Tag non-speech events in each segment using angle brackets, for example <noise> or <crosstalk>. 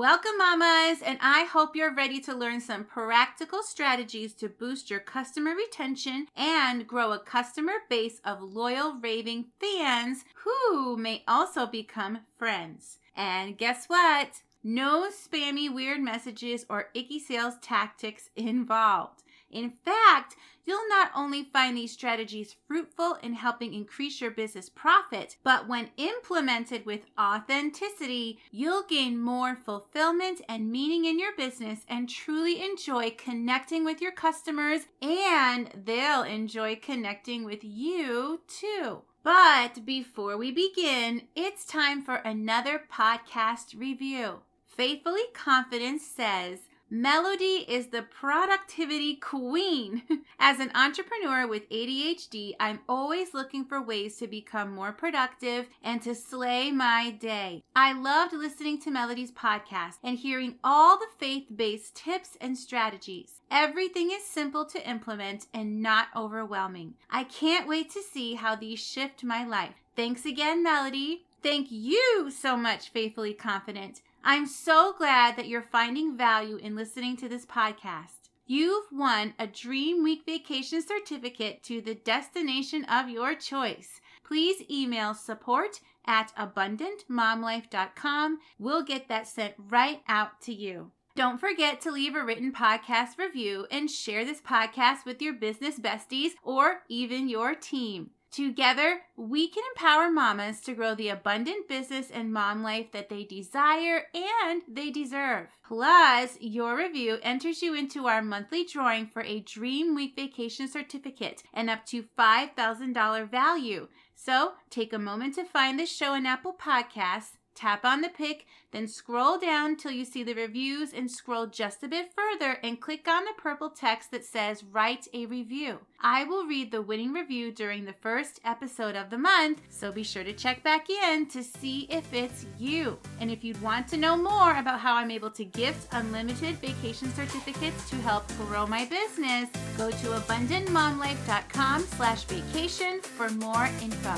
Welcome, mamas, and I hope you're ready to learn some practical strategies to boost your customer retention and grow a customer base of loyal, raving fans who may also become friends. And guess what? No spammy, weird messages or icky sales tactics involved. In fact, you'll not only find these strategies fruitful in helping increase your business profit, but when implemented with authenticity, you'll gain more fulfillment and meaning in your business and truly enjoy connecting with your customers, and they'll enjoy connecting with you too. But before we begin, it's time for another podcast review. Faithfully Confidence says, Melody is the productivity queen. <laughs> As an entrepreneur with ADHD, I'm always looking for ways to become more productive and to slay my day. I loved listening to Melody's podcast and hearing all the faith based tips and strategies. Everything is simple to implement and not overwhelming. I can't wait to see how these shift my life. Thanks again, Melody. Thank you so much, Faithfully Confident. I'm so glad that you're finding value in listening to this podcast. You've won a Dream Week vacation certificate to the destination of your choice. Please email support at abundantmomlife.com. We'll get that sent right out to you. Don't forget to leave a written podcast review and share this podcast with your business besties or even your team. Together, we can empower mamas to grow the abundant business and mom life that they desire and they deserve. Plus, your review enters you into our monthly drawing for a Dream Week vacation certificate and up to $5,000 value. So, take a moment to find the show in Apple Podcasts Tap on the pic, then scroll down till you see the reviews and scroll just a bit further and click on the purple text that says Write a Review. I will read the winning review during the first episode of the month, so be sure to check back in to see if it's you. And if you'd want to know more about how I'm able to gift unlimited vacation certificates to help grow my business, go to abundantmomlife.com slash vacation for more info.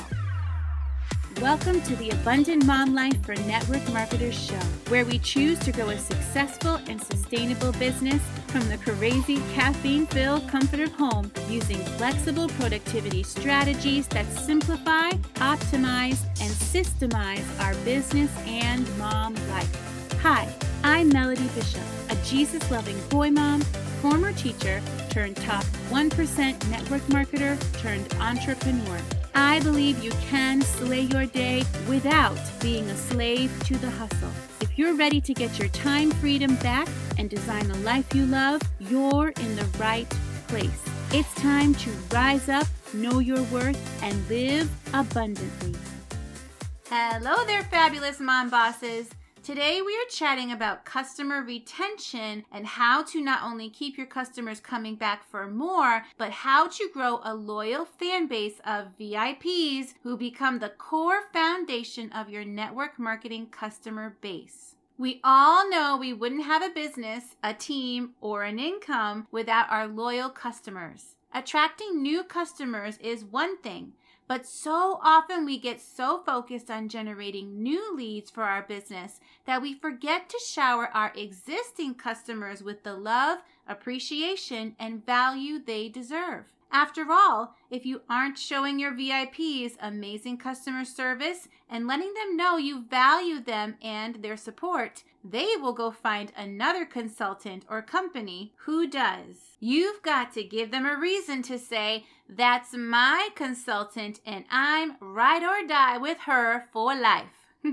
Welcome to the Abundant Mom Life for Network Marketers show, where we choose to grow a successful and sustainable business from the crazy caffeine filled comfort of home using flexible productivity strategies that simplify, optimize, and systemize our business and mom life. Hi, I'm Melody Bishop, a Jesus loving boy mom, former teacher turned top 1% network marketer turned entrepreneur. I believe you can slay your day without being a slave to the hustle. If you're ready to get your time freedom back and design the life you love, you're in the right place. It's time to rise up, know your worth, and live abundantly. Hello there, fabulous mom bosses. Today, we are chatting about customer retention and how to not only keep your customers coming back for more, but how to grow a loyal fan base of VIPs who become the core foundation of your network marketing customer base. We all know we wouldn't have a business, a team, or an income without our loyal customers. Attracting new customers is one thing, but so often we get so focused on generating new leads for our business that we forget to shower our existing customers with the love, appreciation, and value they deserve. After all, if you aren't showing your VIPs amazing customer service and letting them know you value them and their support, they will go find another consultant or company who does. You've got to give them a reason to say, That's my consultant, and I'm ride or die with her for life. <laughs>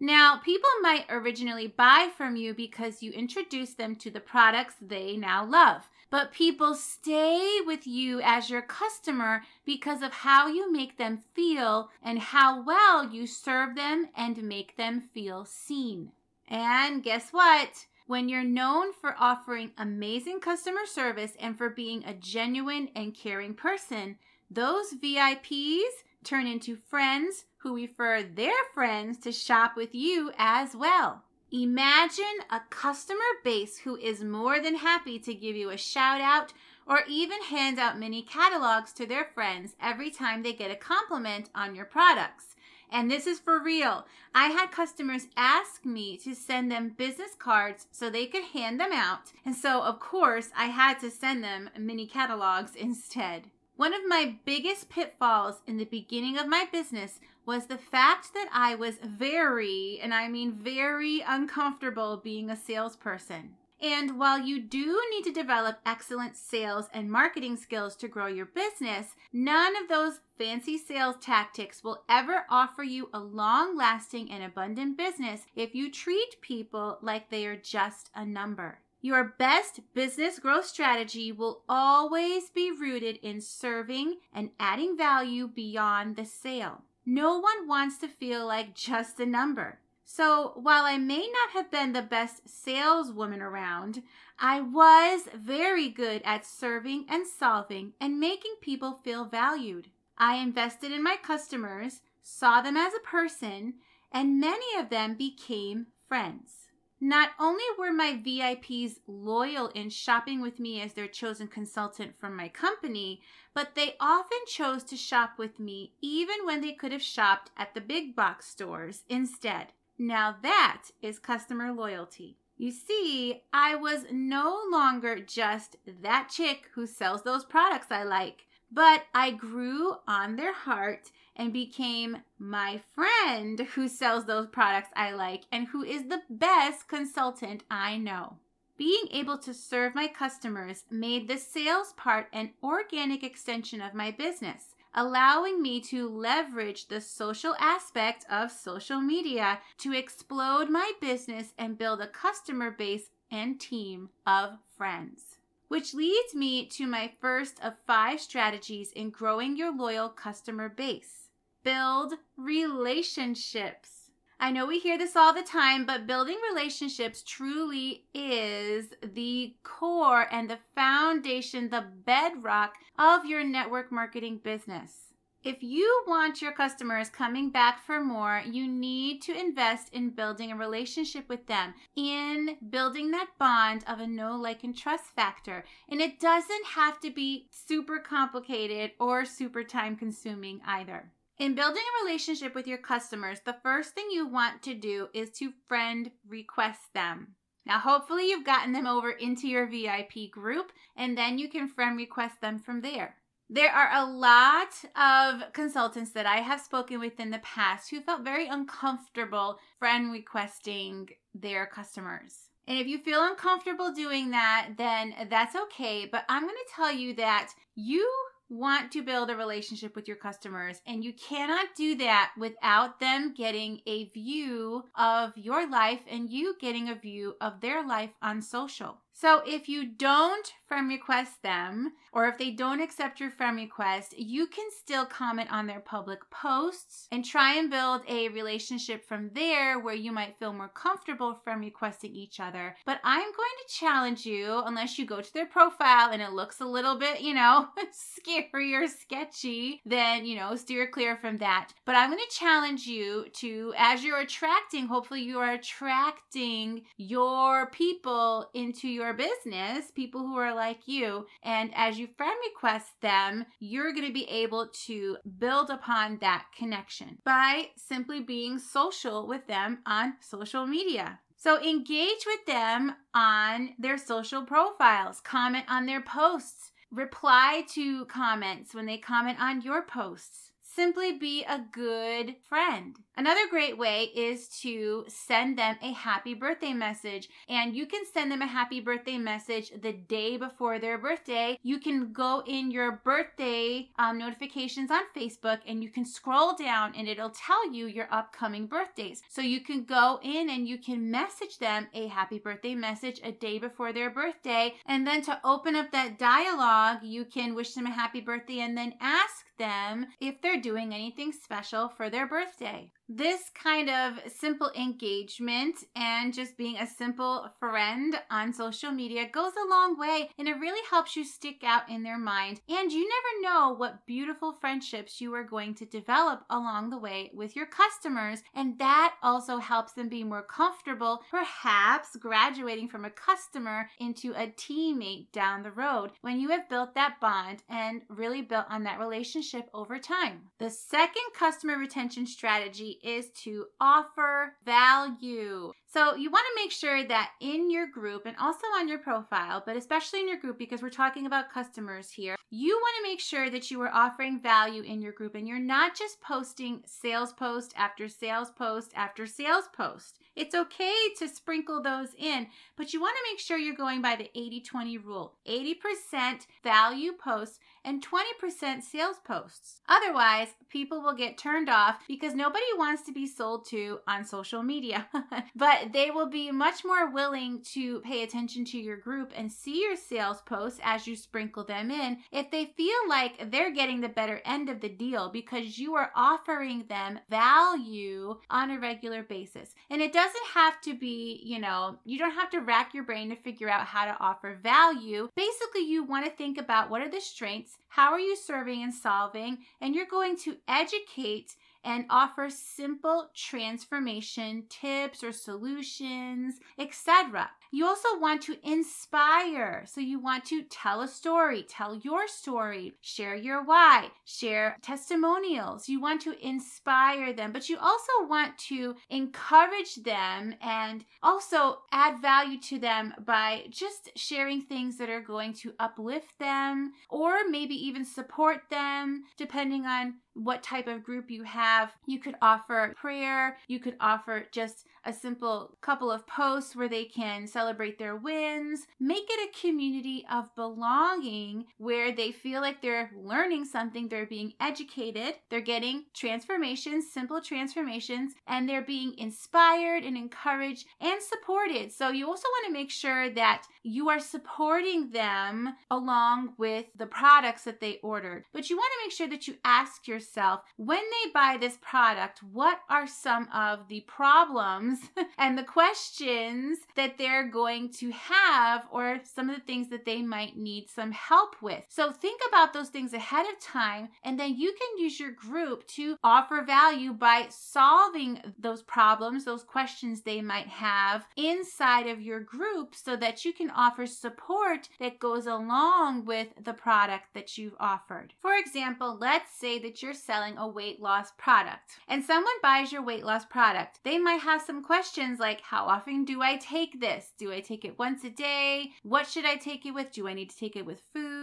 Now, people might originally buy from you because you introduce them to the products they now love, but people stay with you as your customer because of how you make them feel and how well you serve them and make them feel seen. And guess what? When you're known for offering amazing customer service and for being a genuine and caring person, those VIPs turn into friends who refer their friends to shop with you as well. Imagine a customer base who is more than happy to give you a shout out or even hand out mini catalogs to their friends every time they get a compliment on your products. And this is for real. I had customers ask me to send them business cards so they could hand them out. And so, of course, I had to send them mini catalogs instead. One of my biggest pitfalls in the beginning of my business was the fact that I was very, and I mean very uncomfortable being a salesperson. And while you do need to develop excellent sales and marketing skills to grow your business, none of those fancy sales tactics will ever offer you a long lasting and abundant business if you treat people like they are just a number. Your best business growth strategy will always be rooted in serving and adding value beyond the sale. No one wants to feel like just a number. So while I may not have been the best saleswoman around, I was very good at serving and solving and making people feel valued. I invested in my customers, saw them as a person, and many of them became friends. Not only were my VIPs loyal in shopping with me as their chosen consultant from my company, but they often chose to shop with me even when they could have shopped at the big box stores instead. Now that is customer loyalty. You see, I was no longer just that chick who sells those products I like, but I grew on their heart and became my friend who sells those products I like and who is the best consultant I know. Being able to serve my customers made the sales part an organic extension of my business allowing me to leverage the social aspect of social media to explode my business and build a customer base and team of friends. Which leads me to my first of five strategies in growing your loyal customer base build relationships. I know we hear this all the time, but building relationships truly is the core and the foundation, the bedrock of your network marketing business. If you want your customers coming back for more, you need to invest in building a relationship with them, in building that bond of a know, like, and trust factor. And it doesn't have to be super complicated or super time consuming either. In building a relationship with your customers, the first thing you want to do is to friend request them. Now, hopefully, you've gotten them over into your VIP group, and then you can friend request them from there. There are a lot of consultants that I have spoken with in the past who felt very uncomfortable friend requesting their customers. And if you feel uncomfortable doing that, then that's okay. But I'm going to tell you that you want to build a relationship with your customers, and you cannot do that without them getting a view of your life and you getting a view of their life on social. So if you don't friend request them, or if they don't accept your friend request, you can still comment on their public posts and try and build a relationship from there where you might feel more comfortable friend requesting each other. But I'm going to challenge you, unless you go to their profile and it looks a little bit, you know, <laughs> scary or sketchy, then, you know, steer clear from that. But I'm going to challenge you to, as you're attracting, hopefully you are attracting your people into your your business, people who are like you. And as you friend request them, you're going to be able to build upon that connection by simply being social with them on social media. So engage with them on their social profiles, comment on their posts, reply to comments when they comment on your posts simply be a good friend. Another great way is to send them a happy birthday message. And you can send them a happy birthday message the day before their birthday. You can go in your birthday um, notifications on Facebook and you can scroll down and it'll tell you your upcoming birthdays. So you can go in and you can message them a happy birthday message a day before their birthday. And then to open up that dialogue, you can wish them a happy birthday and then ask them if they're doing anything special for their birthday. This kind of simple engagement and just being a simple friend on social media goes a long way and it really helps you stick out in their mind. And you never know what beautiful friendships you are going to develop along the way with your customers. And that also helps them be more comfortable, perhaps graduating from a customer into a teammate down the road when you have built that bond and really built on that relationship over time. The second customer retention strategy is to offer value. So you want to make sure that in your group and also on your profile, but especially in your group because we're talking about customers here, you want to make sure that you are offering value in your group and you're not just posting sales post after sales post after sales post. It's okay to sprinkle those in, but you want to make sure you're going by the 80 20 rule 80% value posts and 20% sales posts. Otherwise, people will get turned off because nobody wants to be sold to on social media. <laughs> but they will be much more willing to pay attention to your group and see your sales posts as you sprinkle them in if they feel like they're getting the better end of the deal because you are offering them value on a regular basis. And it doesn't have to be, you know, you don't have to rack your brain to figure out how to offer value. Basically, you want to think about what are the strengths how are you serving and solving? And you're going to educate and offer simple transformation tips or solutions, etc. You also want to inspire. So you want to tell a story, tell your story, share your why, share testimonials. You want to inspire them, but you also want to encourage them and also add value to them by just sharing things that are going to uplift them or maybe even support them, depending on what type of group you have. You could offer prayer, you could offer just a simple couple of posts where they can celebrate their wins. Make it a community of belonging where they feel like they're learning something, they're being educated, they're getting transformations, simple transformations, and they're being inspired and encouraged and supported. So you also want to make sure that you are supporting them along with the products that they ordered. But you want to make sure that you ask yourself when they buy this product, what are some of the problems <laughs> and the questions that they're going to have or some of the things that they might need some help with. So think about those things ahead of time and then you can use your group to offer value by solving those problems, those questions they might have inside of your group so that you can offer support that goes along with the product that you've offered. For example, let's say that you're selling a weight loss product and someone buys your weight loss product. They might have some questions like How often do I take this? Do I take it once a day? What should I take it with? Do I need to take it with food?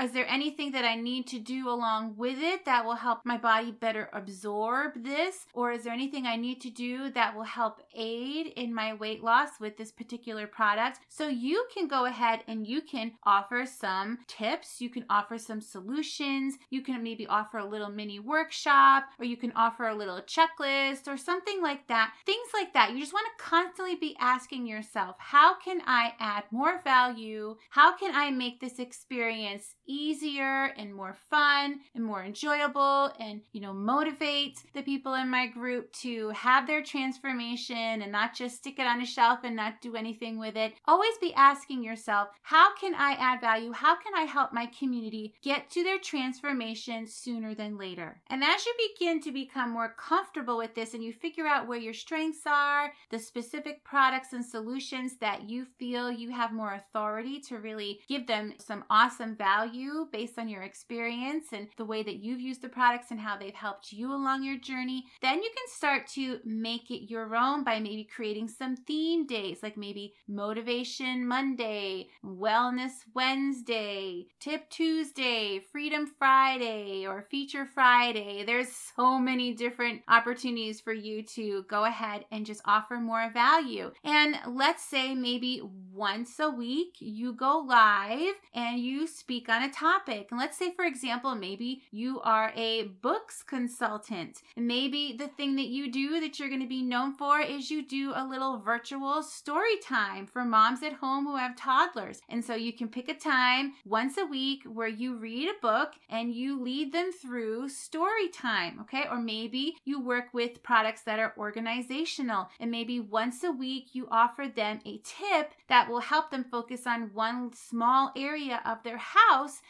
Is there anything that I need to do along with it that will help my body better absorb this? Or is there anything I need to do that will help aid in my weight loss with this particular product? So you can go ahead and you can offer some tips, you can offer some solutions, you can maybe offer a little mini workshop, or you can offer a little checklist or something like that. Things like that that. You just want to constantly be asking yourself, how can I add more value? How can I make this experience easier and more fun and more enjoyable and, you know, motivate the people in my group to have their transformation and not just stick it on a shelf and not do anything with it? Always be asking yourself, how can I add value? How can I help my community get to their transformation sooner than later? And as you begin to become more comfortable with this and you figure out where your strengths are, the specific products and solutions that you feel you have more authority to really give them some awesome value based on your experience and the way that you've used the products and how they've helped you along your journey, then you can start to make it your own by maybe creating some theme days, like maybe Motivation Monday, Wellness Wednesday, Tip Tuesday, Freedom Friday, or Feature Friday. There's so many different opportunities for you to go ahead and just offer more value. And let's say maybe once a week you go live and you speak speak on a topic. And let's say, for example, maybe you are a books consultant. Maybe the thing that you do that you're going to be known for is you do a little virtual story time for moms at home who have toddlers. And so you can pick a time once a week where you read a book and you lead them through story time, okay? Or maybe you work with products that are organizational and maybe once a week you offer them a tip that will help them focus on one small area of their house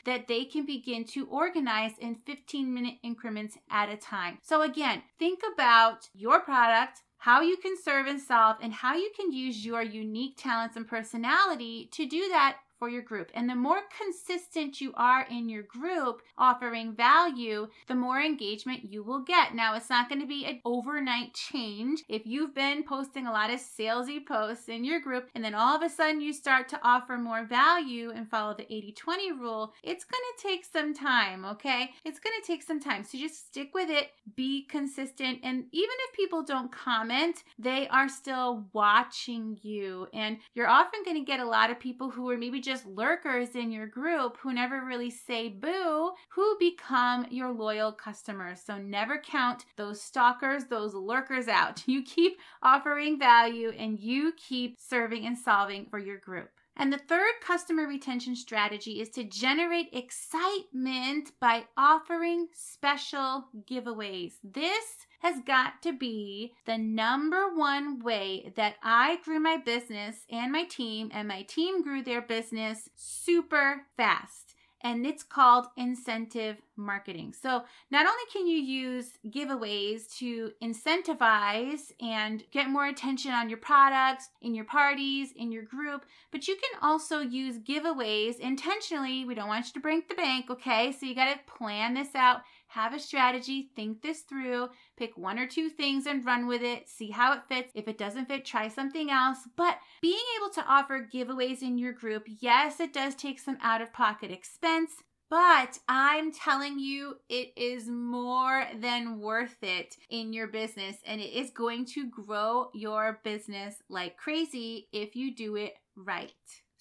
that they can begin to organize in 15 minute increments at a time. So again, think about your product how you can serve and solve, and how you can use your unique talents and personality to do that for your group. And the more consistent you are in your group offering value, the more engagement you will get. Now, it's not going to be an overnight change. If you've been posting a lot of salesy posts in your group and then all of a sudden you start to offer more value and follow the 80 20 rule, it's going to take some time, okay? It's going to take some time. So just stick with it, be consistent. And even if people don't comment, they are still watching you. And you're often going to get a lot of people who are maybe just just lurkers in your group who never really say boo, who become your loyal customers. So never count those stalkers, those lurkers out. <laughs> You keep offering value and you keep serving and solving for your group. And the third customer retention strategy is to generate excitement by offering special giveaways. This has got to be the number one way that I grew my business and my team, and my team grew their business super fast and it's called incentive marketing. So, not only can you use giveaways to incentivize and get more attention on your products, in your parties, in your group, but you can also use giveaways intentionally. We don't want you to break the bank, okay? So, you got to plan this out have a strategy, think this through, pick one or two things and run with it, see how it fits. If it doesn't fit, try something else. But being able to offer giveaways in your group, yes, it does take some out of pocket expense. But I'm telling you, it is more than worth it in your business, and it is going to grow your business like crazy if you do it right.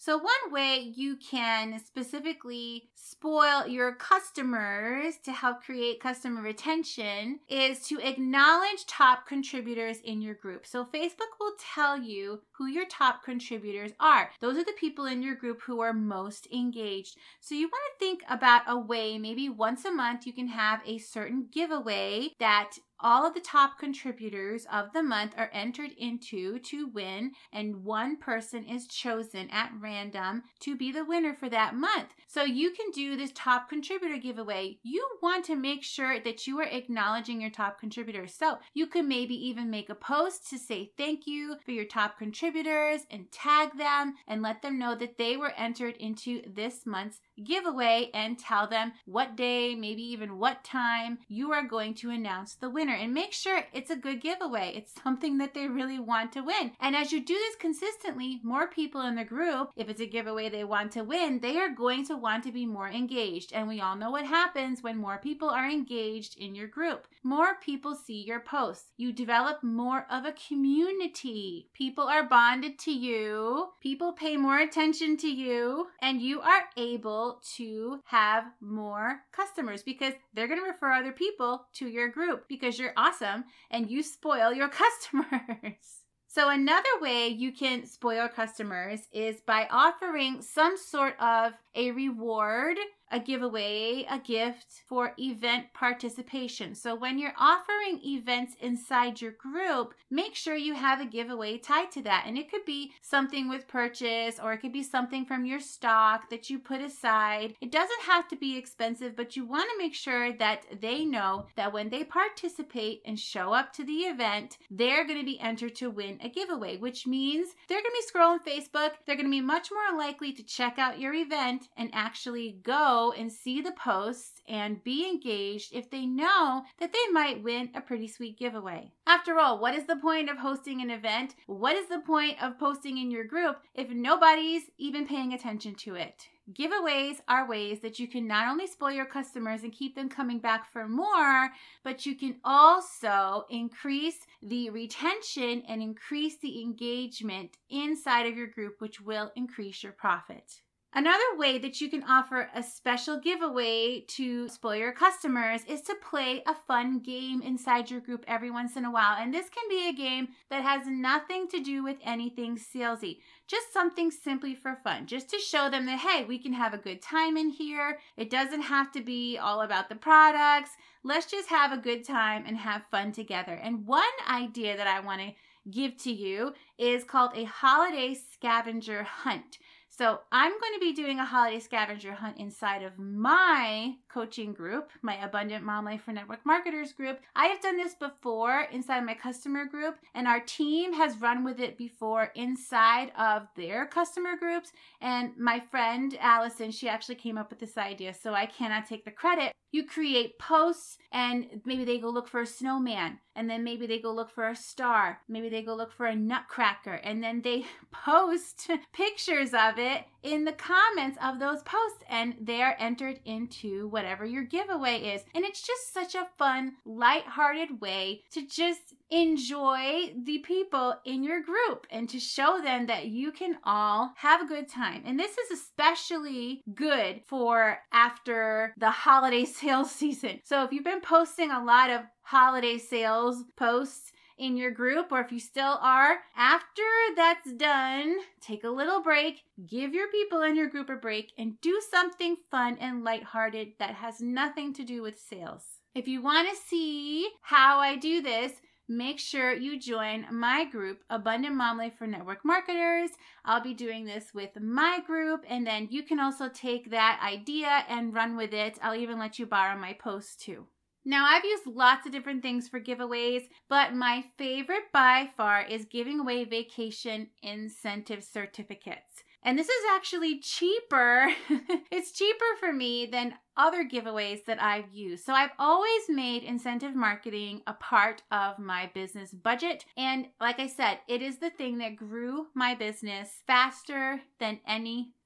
So, one way you can specifically spoil your customers to help create customer retention is to acknowledge top contributors in your group. So, Facebook will tell you who your top contributors are. Those are the people in your group who are most engaged. So, you want to think about a way, maybe once a month, you can have a certain giveaway that all of the top contributors of the month are entered into to win, and one person is chosen at random to be the winner for that month. So you can do this top contributor giveaway. You want to make sure that you are acknowledging your top contributors. So you could maybe even make a post to say thank you for your top contributors and tag them and let them know that they were entered into this month's giveaway and tell them what day, maybe even what time you are going to announce the winner and make sure it's a good giveaway. It's something that they really want to win. And as you do this consistently, more people in the group, if it's a giveaway they want to win, they are going to want to be more engaged. And we all know what happens when more people are engaged in your group. More people see your posts. You develop more of a community. People are bonded to you. People pay more attention to you. And you are able able to have more customers because they're going to refer other people to your group because you're awesome and you spoil your <laughs> customers. So, another way you can spoil customers is by offering some sort of a reward a giveaway, a gift for event participation. So when you're offering events inside your group, make sure you have a giveaway tied to that. And it could be something with purchase or it could be something from your stock that you put aside. It doesn't have to be expensive, but you want to make sure that they know that when they participate and show up to the event, they're going to be entered to win a giveaway, which means they're going to be scrolling Facebook. They're going to be much more likely to check out your event and actually go and see the posts and be engaged if they know that they might win a pretty sweet giveaway. After all, what is the point of hosting an event? What is the point of posting in your group if nobody's even paying attention to it? Giveaways are ways that you can not only spoil your customers and keep them coming back for more, but you can also increase the retention and increase the engagement inside of your group, which will increase your profit. Another way that you can offer a special giveaway to spoil your customers is to play a fun game inside your group every once in a while. And this can be a game that has nothing to do with anything salesy, just something simply for fun, just to show them that, hey, we can have a good time in here. It doesn't have to be all about the products. Let's just have a good time and have fun together. And one idea that I want to give to you is called a holiday scavenger hunt. So I'm going to be doing a holiday scavenger hunt inside of my coaching group, my Abundant Mom Life for Network Marketers group. I have done this before inside my customer group, and our team has run with it before inside of their customer groups. And my friend Allison, she actually came up with this idea, so I cannot take the credit. You create posts, and maybe they go look for a snowman, and then maybe they go look for a star, maybe they go look for a nutcracker, and then they <laughs> post <laughs> pictures of it in the comments of those posts, and they are entered into whatever your giveaway is. And it's just such a fun, light-hearted way to just enjoy the people in your group and to show them that you can all have a good time. And this is especially good for after the holiday <laughs> sales season. So if you've been posting a lot of holiday sales posts, in your group, or if you still are, after that's done, take a little break, give your people in your group a break, and do something fun and lighthearted that has nothing to do with sales. If you want to see how I do this, make sure you join my group, Abundant Mom Life for Network Marketers. I'll be doing this with my group, and then you can also take that idea and run with it. I'll even let you borrow my post too. Now, I've used lots of different things for giveaways, but my favorite by far is giving away vacation incentive certificates. And this is actually cheaper. <laughs> it's cheaper for me than other giveaways that I've used. So I've always made incentive marketing a part of my business budget. And like I said, it is the thing that grew my business faster than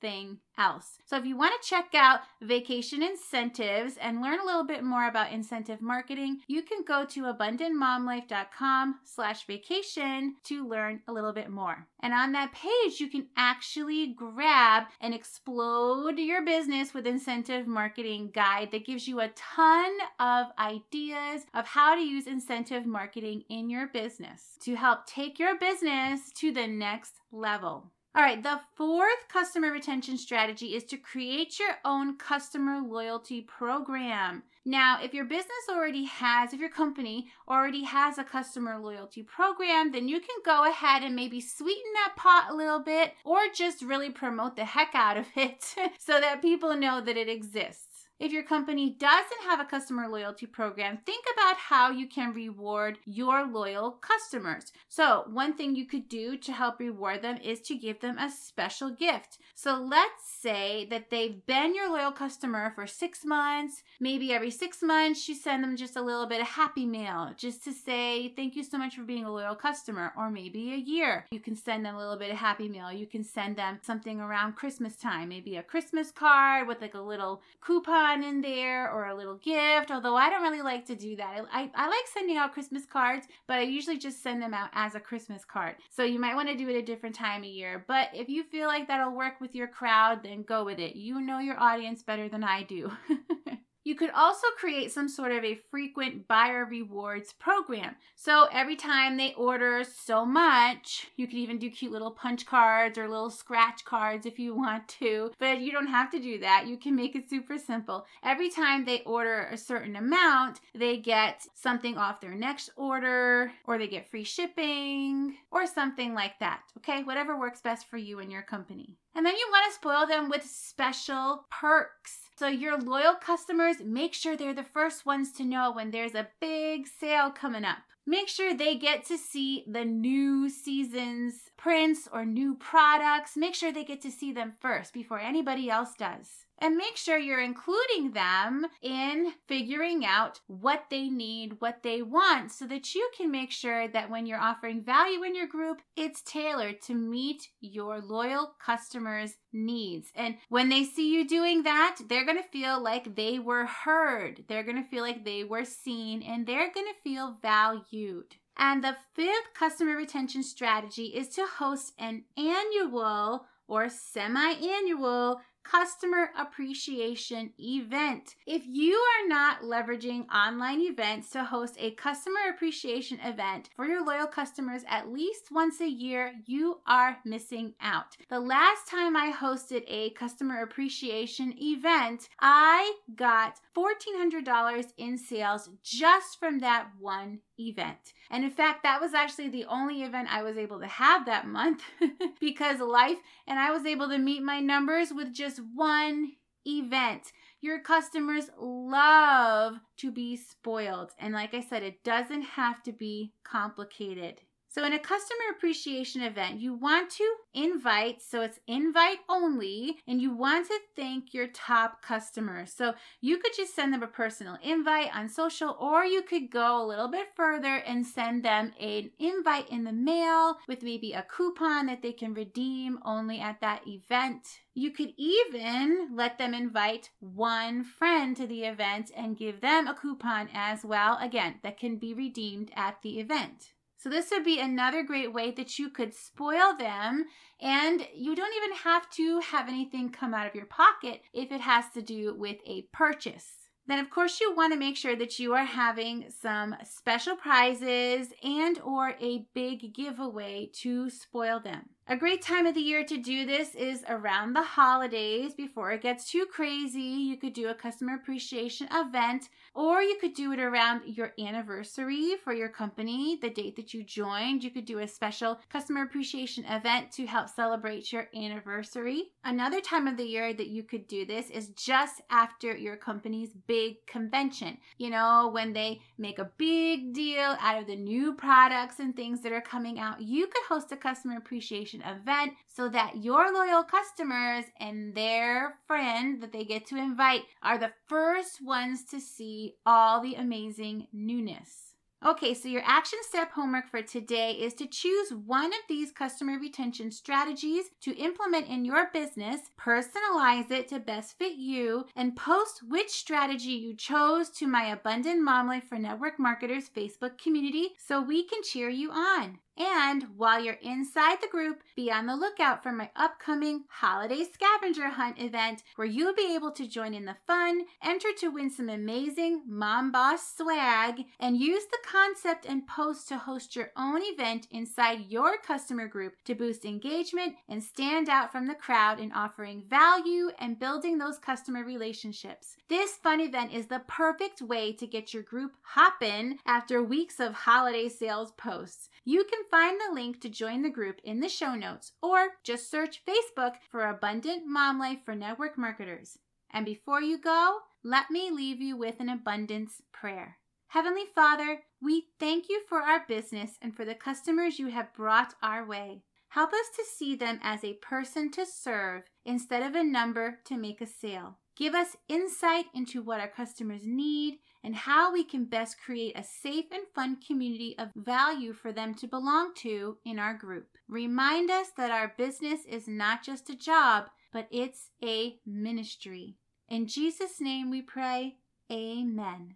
anything else. So if you want to check out vacation incentives and learn a little bit more about incentive marketing, you can go to abundantmomlife.com slash vacation to learn a little bit more. And on that page, you can actually grab and explode your business with incentive marketing guide that gives you a ton of ideas of how to use incentive marketing in your business to help take your business to the next level. All right, the fourth customer retention strategy is to create your own customer loyalty program. Now, if your business already has, if your company already has a customer loyalty program, then you can go ahead and maybe sweeten that pot a little bit or just really promote the heck out of it <laughs> so that people know that it exists. If your company doesn't have a customer loyalty program, think about how you can reward your loyal customers. So, one thing you could do to help reward them is to give them a special gift. So, let's say that they've been your loyal customer for six months. Maybe every six months you send them just a little bit of happy mail just to say, thank you so much for being a loyal customer. Or maybe a year, you can send them a little bit of happy mail. You can send them something around Christmas time, maybe a Christmas card with like a little coupon coupon in there or a little gift, although I don't really like to do that. I, I like sending out Christmas cards, but I usually just send them out as a Christmas card. So you might want to do it a different time of year. But if you feel like that'll work with your crowd, then go with it. You know your audience better than I do. <laughs> You could also create some sort of a frequent buyer rewards program. So every time they order so much, you could even do cute little punch cards or little scratch cards if you want to. But you don't have to do that. You can make it super simple. Every time they order a certain amount, they get something off their next order or they get free shipping or something like that. Okay, whatever works best for you and your company. And then you want to spoil them with special perks. So, your loyal customers, make sure they're the first ones to know when there's a big sale coming up. Make sure they get to see the new season's prints or new products. Make sure they get to see them first before anybody else does and make sure you're including them in figuring out what they need, what they want, so that you can make sure that when you're offering value in your group, it's tailored to meet your loyal customers' needs. And when they see you doing that, they're going to feel like they were heard, they're going to feel like they were seen, and they're going to feel valued. And the fifth customer retention strategy is to host an annual or semi annual customer appreciation event. If you are not leveraging online events to host a customer appreciation event for your loyal customers at least once a year, you are missing out. The last time I hosted a customer appreciation event, I got $1,400 in sales just from that one event. And in fact, that was actually the only event I was able to have that month <laughs> because life, and I was able to meet my numbers with just one event. Your customers love to be spoiled. And like I said, it doesn't have to be complicated. So, in a customer appreciation event, you want to invite, so it's invite only, and you want to thank your top customers. So, you could just send them a personal invite on social, or you could go a little bit further and send them an invite in the mail with maybe a coupon that they can redeem only at that event. You could even let them invite one friend to the event and give them a coupon as well, again, that can be redeemed at the event. So, this would be another great way that you could spoil them, and you don't even have to have anything come out of your pocket if it has to do with a purchase. Then of course you want to make sure that you are having some special prizes and or a big giveaway to spoil them. A great time of the year to do this is around the holidays before it gets too crazy. You could do a customer appreciation event, or you could do it around your anniversary for your company, the date that you joined. You could do a special customer appreciation event to help celebrate your anniversary. Another time of the year that you could do this is just after your company's big convention. You know, when they make a big deal out of the new products and things that are coming out, you could host a customer appreciation event so that your loyal customers and their friend that they get to invite are the first ones to see all the amazing newness. Okay, so your action step homework for today is to choose one of these customer retention strategies to implement in your business, personalize it to best fit you, and post which strategy you chose to my Abundant Mom Life for Network Marketers Facebook community so we can cheer you on. And while you're inside the group, be on the lookout for my upcoming holiday scavenger hunt event where you'll be able to join in the fun, enter to win some amazing Mom Boss swag, and use the concept and post to host your own event inside your customer group to boost engagement and stand out from the crowd in offering value and building those customer relationships. This fun event is the perfect way to get your group hopping after weeks of holiday sales posts. You can find the link to join the group in the show notes or just search Facebook for Abundant Mom Life for Network Marketers. And before you go, let me leave you with an abundance prayer. Heavenly Father, we thank you for our business and for the customers you have brought our way. Help us to see them as a person to serve instead of a number to make a sale. Give us insight into what our customers need and how we can best create a safe and fun community of value for them to belong to in our group. Remind us that our business is not just a job, but it's a ministry. In Jesus' name we pray. Amen.